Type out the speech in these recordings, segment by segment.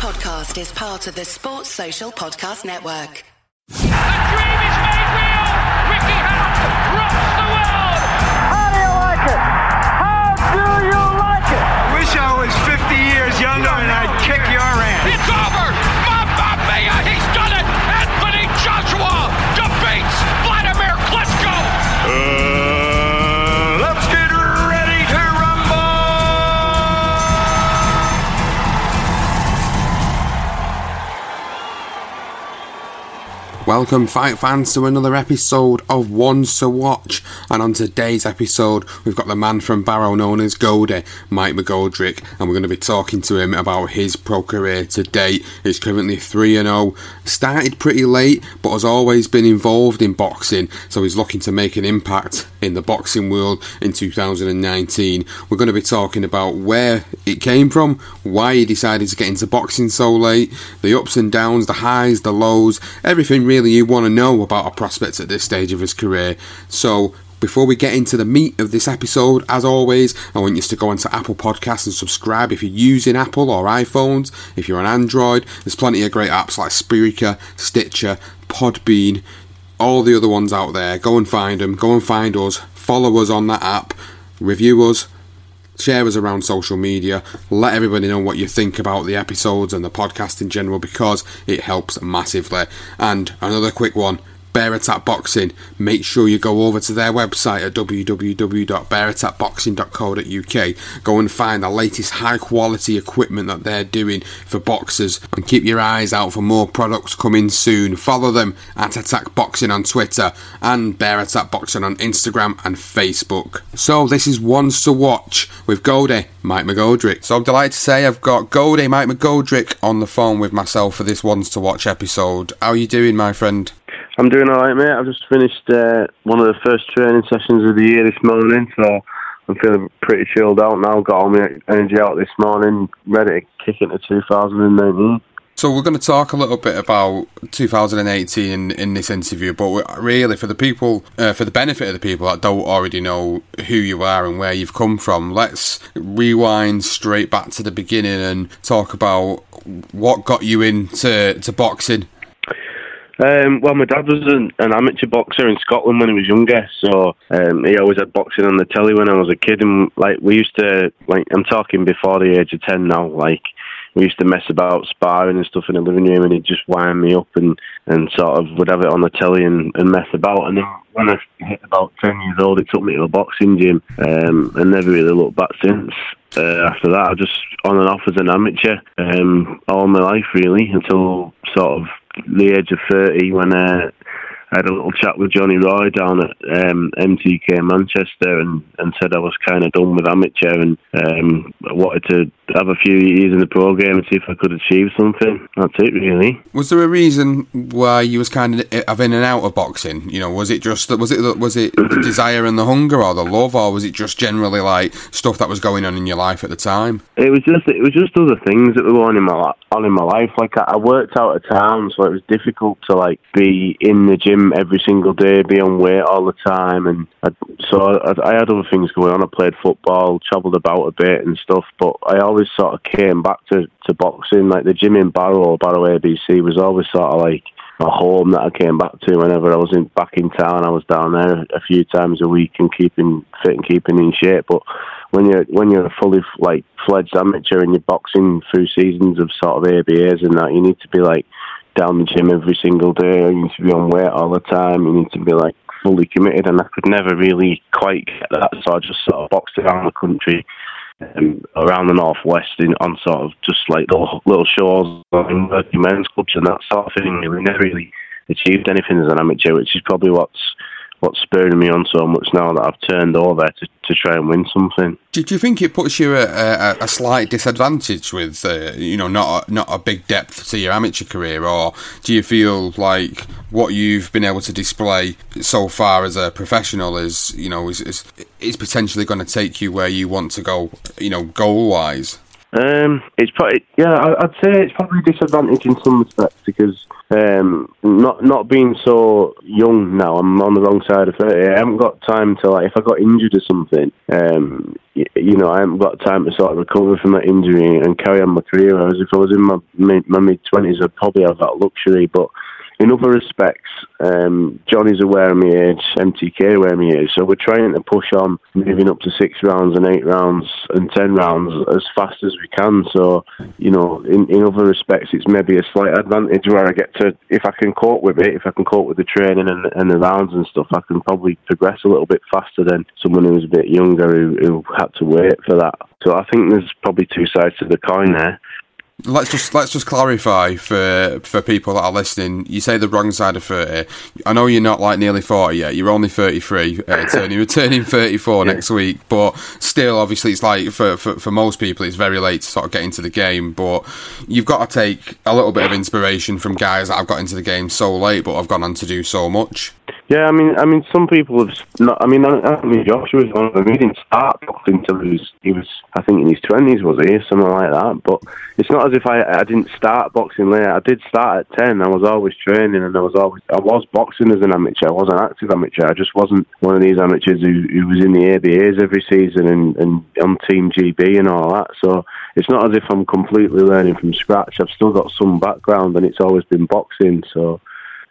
podcast is part of the Sports Social Podcast Network. A dream is made real. Ricky Hatton rocks the world. How do you like it? How do you like it? Wish I was 50 years younger and I'd kick your ass. It's over. Welcome, fight fans, to another episode of Ones to Watch. And on today's episode, we've got the man from Barrow known as Goldie, Mike McGoldrick, and we're going to be talking to him about his pro career to date. He's currently 3 0. Started pretty late, but has always been involved in boxing, so he's looking to make an impact in the boxing world in 2019. We're going to be talking about where it came from, why he decided to get into boxing so late, the ups and downs, the highs, the lows, everything really you want to know about a prospect at this stage of his career. So, before we get into the meat of this episode, as always, I want you to go onto Apple Podcasts and subscribe if you're using Apple or iPhones. If you're on Android, there's plenty of great apps like Spreaker, Stitcher, Podbean, all the other ones out there. Go and find them. Go and find us. Follow us on that app. Review us. Share us around social media. Let everybody know what you think about the episodes and the podcast in general because it helps massively. And another quick one Bear Attack Boxing. Make sure you go over to their website at www.bearattackboxing.co.uk. Go and find the latest high quality equipment that they're doing for boxers and keep your eyes out for more products coming soon. Follow them at Attack Boxing on Twitter and Bear Attack Boxing on Instagram and Facebook. So this is Ones to Watch with Goldie, Mike McGoldrick. So I'm delighted to say I've got Goldie, Mike McGoldrick on the phone with myself for this Ones to Watch episode. How are you doing, my friend? I'm doing all right, mate. I've just finished uh, one of the first training sessions of the year this morning, so I'm feeling pretty chilled out now. Got all my energy out this morning, ready to kick into 2019. So we're going to talk a little bit about 2018 in, in this interview, but really for the people, uh, for the benefit of the people that don't already know who you are and where you've come from, let's rewind straight back to the beginning and talk about what got you into to boxing. Um, well, my dad was an, an amateur boxer in Scotland when he was younger, so um, he always had boxing on the telly when I was a kid. And like we used to, like I'm talking before the age of ten now. Like we used to mess about sparring and stuff in the living room, and he'd just wind me up and and sort of would have it on the telly and, and mess about. And then when I hit about ten years old, it took me to a boxing gym, um, and never really looked back since. Uh, after that, I just on and off as an amateur um, all my life, really, until sort of the age of 30 when uh, I had a little chat with Johnny Roy down at um, MTK Manchester and, and said I was kind of done with amateur and um, wanted to have a few years in the pro game and see if I could achieve something. That's it, really. Was there a reason why you was kind of of in and out of boxing? You know, was it just was it was it the desire and the hunger or the love, or was it just generally like stuff that was going on in your life at the time? It was just it was just other things that were going on in my on in my life. Like I, I worked out of town, so it was difficult to like be in the gym every single day, be on weight all the time, and I, so I, I had other things going on. I played football, travelled about a bit and stuff, but I always sort of came back to to boxing. Like the gym in Barrow, Barrow ABC, was always sort of like a home that I came back to whenever I was in back in town. I was down there a few times a week and keeping fit and keeping in shape. But when you're when you're a fully like fledged amateur and you're boxing through seasons of sort of ABAs and that, you need to be like down the gym every single day. You need to be on weight all the time. You need to be like fully committed, and I could never really quite get that. So I just sort of boxed around the country. Um, around the northwest in, on sort of just like little, little shows and working men's clubs and that sort of thing. Really never really achieved anything as an amateur, which is probably what's what's spurring me on so much now that I've turned over to, to try and win something. Do, do you think it puts you at a, a, slight disadvantage with, uh, you know, not a, not a big depth to your amateur career, or do you feel like what you've been able to display so far as a professional is, you know, is is, is potentially going to take you where you want to go, you know, goal wise? Um, it's probably yeah. I'd say it's probably a disadvantage in some respects because um, not not being so young now. I'm on the wrong side of thirty. I haven't got time to like if I got injured or something. Um, you, you know, I haven't got time to sort of recover from that injury and carry on my career. Whereas if I was in my my mid twenties, I'd probably have that luxury. But in other respects, um, Johnny's aware of my age, MTK aware of my age, so we're trying to push on, moving up to six rounds and eight rounds and ten rounds as fast as we can. So, you know, in, in other respects, it's maybe a slight advantage where I get to, if I can cope with it, if I can cope with the training and, and the rounds and stuff, I can probably progress a little bit faster than someone who's a bit younger who, who had to wait for that. So I think there's probably two sides to the coin there let's just let's just clarify for for people that are listening. You say the wrong side of thirty. I know you're not like nearly forty yet. You're only thirty three. Uh, turning you're turning thirty four yeah. next week. But still, obviously, it's like for, for for most people, it's very late to sort of get into the game. But you've got to take a little bit of inspiration from guys that I've got into the game so late, but I've gone on to do so much. Yeah, I mean, I mean, some people have not. I mean, I, mean, Joshua was one of them. He didn't start boxing until he was, he was, I think, in his twenties, was he, something like that. But it's not as if I, I didn't start boxing late. I did start at ten. I was always training, and I was always, I was boxing as an amateur. I was an active amateur. I just wasn't one of these amateurs who, who was in the ABAs every season and, and on Team GB and all that. So it's not as if I'm completely learning from scratch. I've still got some background, and it's always been boxing. So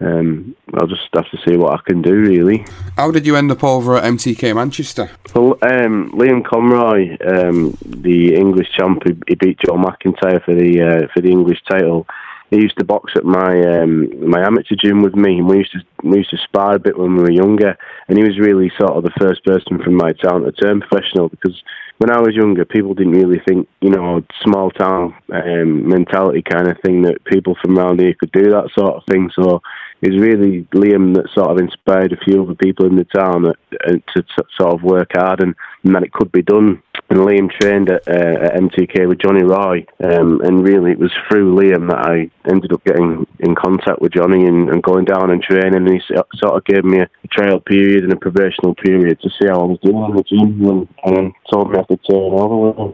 um, I'll just have to see what I can do, really. How did you end up over at MTK Manchester? Well, um, Liam Conroy, um, the English champ, he beat Joe McIntyre for the uh, for the English title. He used to box at my um, my amateur gym with me, and we used to we used to spar a bit when we were younger. And he was really sort of the first person from my town to turn professional because when I was younger, people didn't really think, you know, small town um, mentality kind of thing that people from around here could do that sort of thing. So it's really Liam that sort of inspired a few other people in the town that, uh, to, to sort of work hard and, and that it could be done and Liam trained at, uh, at MTK with Johnny Roy, um, and really it was through Liam that I ended up getting in contact with Johnny and, and going down and training. And he sort of gave me a, a, trial period and a probational period to see how I was doing in the gym, and, and told me I could turn over.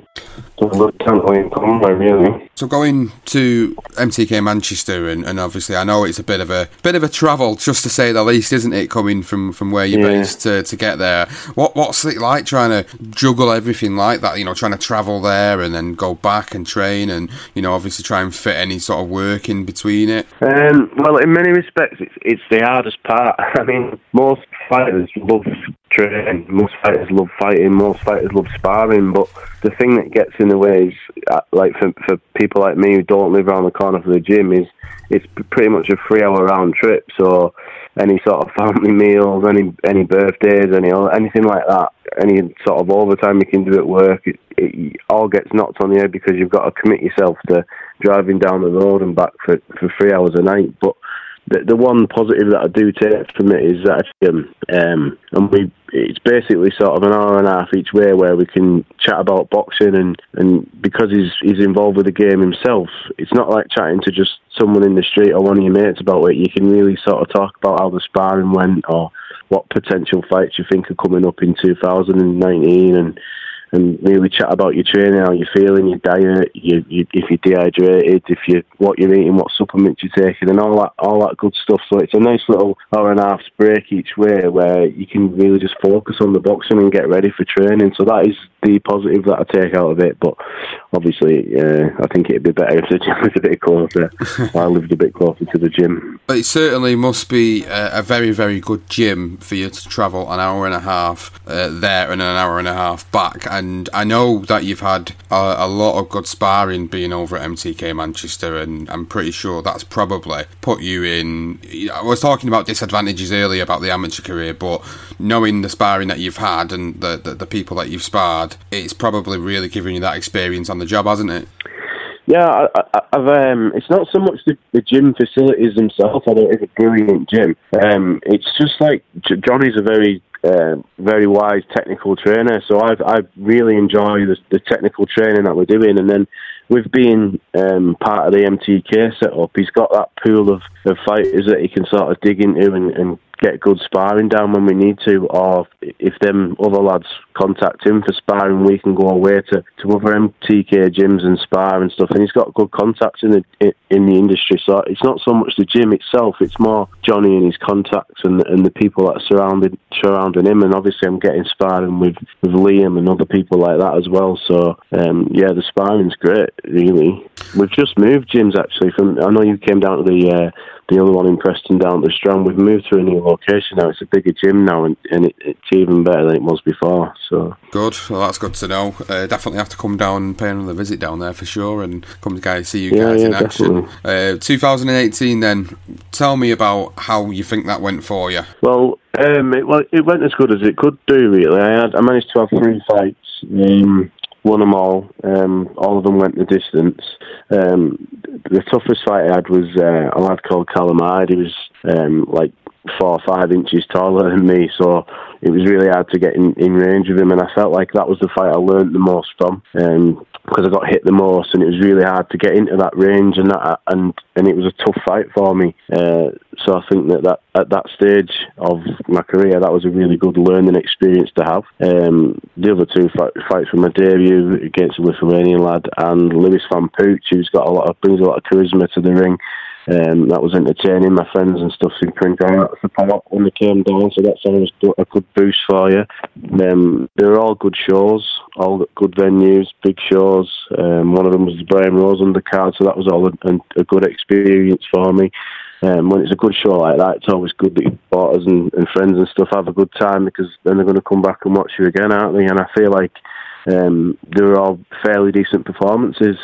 So look, can't Conway, really. So going to MTK Manchester, and, and obviously I know it's a bit of a bit of a travel, just to say the least, isn't it? Coming from, from where you're yeah. based to, to get there. What what's it like trying to juggle everything? like that, you know, trying to travel there and then go back and train and, you know, obviously try and fit any sort of work in between it? Um, well, in many respects, it's, it's the hardest part. I mean, most fighters love training, most fighters love fighting, most fighters love sparring, but the thing that gets in the way is, uh, like, for, for people like me who don't live around the corner for the gym, is it's pretty much a three hour round trip, so any sort of family meals, any any birthdays, any anything like that, any sort of overtime you can do at work, it, it all gets knocked on the head because you've got to commit yourself to driving down the road and back for for three hours a night. But the, the one positive that I do take from it is that um, um, and we it's basically sort of an hour and a half each way where we can chat about boxing and, and because he's he's involved with the game himself, it's not like chatting to just someone in the street or one of your mates about it. You can really sort of talk about how the sparring went or what potential fights you think are coming up in 2019 and and really chat about your training, how you're feeling, your diet, if you're dehydrated, if you what you're eating, what supplements you're taking, and all that all that good stuff. So it's a nice little hour and a half break each way where you can really just focus on the boxing and get ready for training. So that is the positive that I take out of it. But obviously, uh, I think it'd be better if the gym was a bit closer. I lived a bit closer to the gym. But it certainly must be a, a, very, very good gym for you to travel an hour and a half uh, there and an hour and a half back. And I know that you've had a, a, lot of good sparring being over at MTK Manchester, and I'm pretty sure that's probably put you in. I was talking about disadvantages earlier about the amateur career, but knowing the sparring that you've had and the, the, the people that you've sparred, it's probably really given you that experience on the job, hasn't it? Yeah, I, have um, it's not so much the, the gym facilities themselves. Know it's a brilliant gym. Um, it's just like Johnny's a very uh, very wise technical trainer. So I I really enjoy the, the, technical training that we're doing, and then with being um, part of the MTK setup, he's got that pool of, of fighters that he can sort of dig into and, and get good sparring down when we need to, or if them other lads contact him for sparring, we can go away to, to other MTK gyms and spar and stuff. And he's got good contacts in the in the industry, so it's not so much the gym itself; it's more Johnny and his contacts and and the people that are surrounding him. And obviously, I'm getting sparring with with Liam and other people like that as well. So um, yeah, the sparring's great. Really, we've just moved gyms actually. From I know you came down to the. Uh, the other one in Preston down the Strand. We've moved to a new location now. It's a bigger gym now, and, and it, it's even better than it was before. So good. Well, that's good to know. Uh, definitely have to come down and pay another visit down there for sure, and come to guys see you yeah, guys yeah, in action. Uh, 2018. Then, tell me about how you think that went for you. Well, um, it, well, it went as good as it could do. Really, I had I managed to have three fights. Um, won them all. Um, all of them went the distance. Um, the toughest fight I had was uh, a lad called Callum Hyde. He was um, like four or five inches taller than me, so it was really hard to get in, in range of him. And I felt like that was the fight I learned the most from. Um, because I got hit the most, and it was really hard to get into that range, and that and and it was a tough fight for me. Uh, so I think that, that at that stage of my career, that was a really good learning experience to have. Um, the other two fight, fights were my debut against a Lithuanian lad and Lewis Van Pooch, who's got a lot of brings a lot of charisma to the ring. Um, that was entertaining. My friends and stuff seemed to enjoy that support when they came down, so that's always a good boost for you. Um, they were all good shows, all good venues, big shows. Um, one of them was the Brian Rose undercard, so that was all a, a good experience for me. Um, when it's a good show like that, it's always good that your supporters and, and friends and stuff have a good time because then they're going to come back and watch you again, aren't they? And I feel like um, they were all fairly decent performances,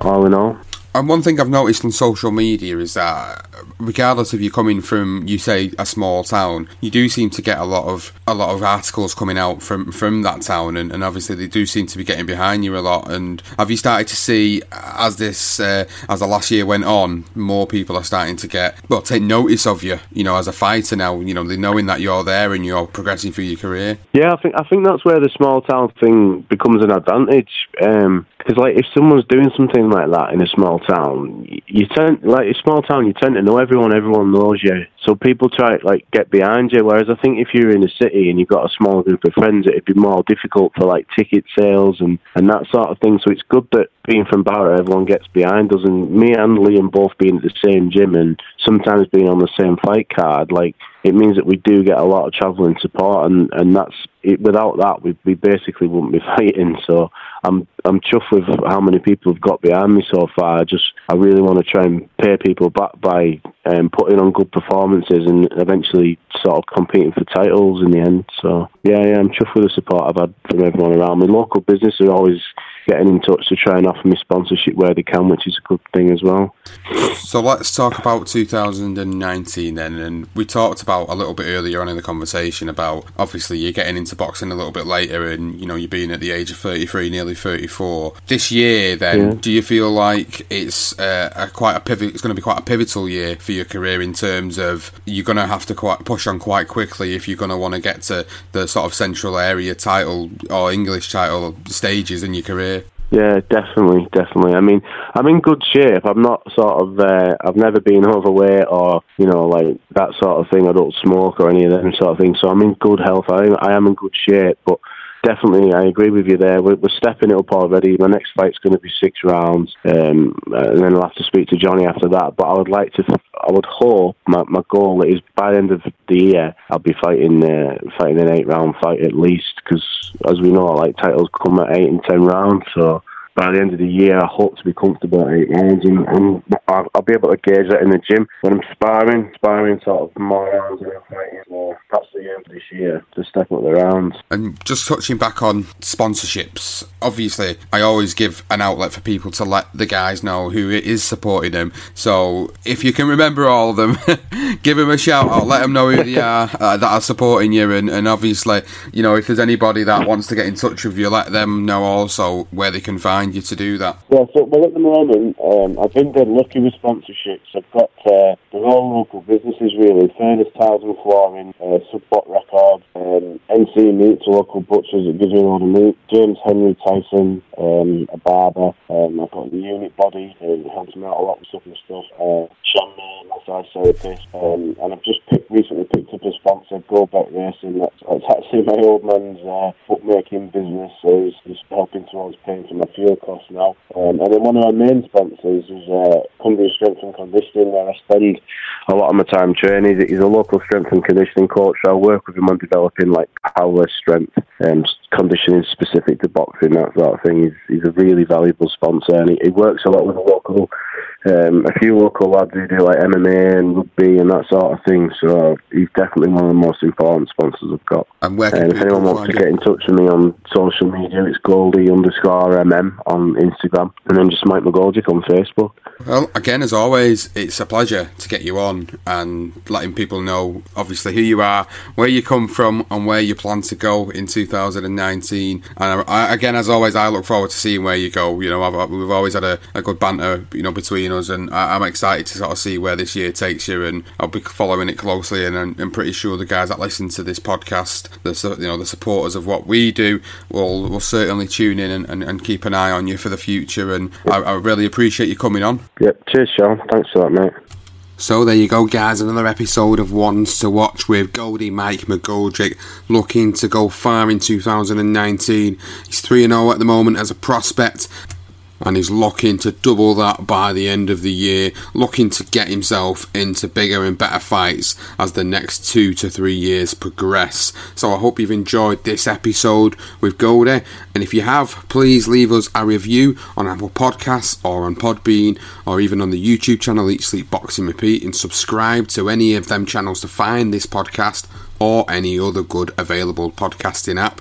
all in all. And one thing I've noticed on social media is that, regardless of you coming from, you say, a small town, you do seem to get a lot of a lot of articles coming out from from that town, and, and obviously they do seem to be getting behind you a lot. And have you started to see, as this uh, as the last year went on, more people are starting to get well take notice of you, you know, as a fighter now. You know, knowing that you're there and you're progressing through your career. Yeah, I think I think that's where the small town thing becomes an advantage. Um, because like if someone's doing something like that in a small town, you tend like a small town, you tend to know everyone. Everyone knows you, so people try to like get behind you. Whereas I think if you're in a city and you've got a small group of friends, it'd be more difficult for like ticket sales and and that sort of thing. So it's good that being from Barrow, everyone gets behind us. And me and Liam both being at the same gym and sometimes being on the same fight card, like it means that we do get a lot of travelling support, and and that's it, without that we we basically wouldn't be fighting. So I'm I'm chuffed with how many people have got behind me so far. I just I really want to try and pay people back by um, putting on good performances and eventually sort of competing for titles in the end. So yeah, yeah, I'm chuffed with the support I've had from everyone around me. Local business are always getting in touch to try and offer me sponsorship where they can, which is a good thing as well. So let's talk about 2019 then. And we talked about a little bit earlier on in the conversation about obviously you're getting into boxing a little bit later and you know you're being at the age of 33, nearly 34. This year, then, Yeah. do you feel like it's uh, a quite a pivot? It's going to be quite a pivotal year for your career in terms of you're going to have to quite push on quite quickly if you're going to want to get to the sort of central area title or English title stages in your career. Yeah, definitely, definitely. I mean, I'm in good shape. I'm not sort of, uh, I've never been overweight or, you know, like that sort of thing. I don't smoke or any of them sort of things. So I'm in good health. I, I am in good shape. But definitely, I agree with you there. We're, we're stepping it up already. My next fight's going to be six rounds. Um, and then I'll have to speak to Johnny after that. But I would like to, I would hope, my, my goal is by the end of the year, I'll be fighting, uh, fighting an eight round fight at least. Because as we know, like titles come at eight and ten rounds. So by the end of the year, I hope to be comfortable at eight rounds, and, and I'll, I'll be able to gauge that in the gym when I'm sparring, sparring sort of more rounds than I'm fighting. So that's the aim for this year to step up the rounds. And just touching back on sponsorships, obviously, I always give an outlet for people to let the guys know who is supporting them. So if you can remember all of them, give them a shout out, let them know who they are uh, that are supporting you. And, and obviously, you know, if there's anybody that wants to get in touch with you, let them know also where they can find you to do that. Yeah, so well at the moment, um, I've been dead lucky with sponsorships. I've got uh, all local businesses really. Furness Tiles and Flooring, uh, Subbot record. Um, NC Meats, a local butchers that gives me a lot of meat. James Henry Tyson, um, a barber. Um, I've got the unit body who helps me out a lot with stuff and stuff. Uh, Sean May, massage therapist. Um, and I've just picked, recently picked up a sponsor, Go Bet Racing. That's, that's actually my old man's uh, bookmaking business. So he's, he's helping towards paying for my fuel costs now. Um, and then one of our main sponsors is uh, Cumbria Strength and Conditioning, where I spend a lot of my time training. He's a local strength and conditioning coach. So I work with him on developing like power strength um, and conditioning specific to boxing, that sort of thing. He's, he's a really valuable sponsor and he, he works a lot with a local um, a few local lads who do like MMA and rugby and that sort of thing. So he's definitely one of the most important sponsors I've got. And where if anyone wants to you? get in touch with me on social media, it's Goldie underscore MM on Instagram, and then just Mike McGoldrick on Facebook. Well, again, as always, it's a pleasure to get you on and letting people know, obviously, who you are, where you come from, and where you plan to go in 2019. And I, again, as always, I look forward to seeing where you go. You know, I've, we've always had a, a good banter, you know, between us, and I, I'm excited to sort of see where this year takes you. And I'll be following it closely, and I'm, I'm pretty sure the guys that listen to this podcast, the you know, the supporters of what we do, will will certainly tune in and, and, and keep an eye on you for the future. And I, I really appreciate you coming on. Yep, cheers, Sean. Thanks for that, mate. So there you go, guys. Another episode of Ones to Watch with Goldie Mike McGoldrick, looking to go far in 2019. He's 3 0 at the moment as a prospect. And he's looking to double that by the end of the year, looking to get himself into bigger and better fights as the next two to three years progress. So I hope you've enjoyed this episode with Goldie. And if you have, please leave us a review on Apple Podcasts or on Podbean or even on the YouTube channel Eat Sleep Boxing Repeat and subscribe to any of them channels to find this podcast or any other good available podcasting app.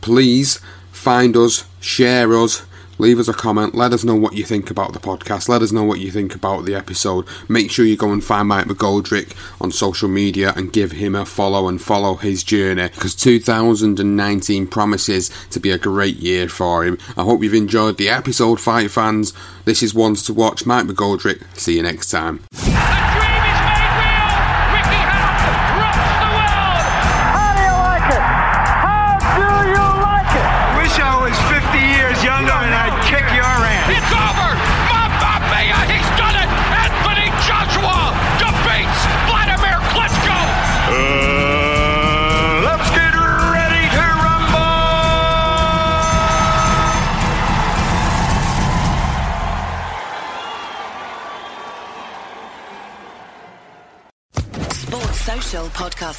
Please find us, share us, leave us a comment, let us know what you think about the podcast, let us know what you think about the episode. Make sure you go and find Mike McGoldrick on social media and give him a follow and follow his journey because 2019 promises to be a great year for him. I hope you've enjoyed the episode, fight fans. This is Ones to Watch. Mike McGoldrick. See you next time.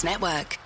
Network.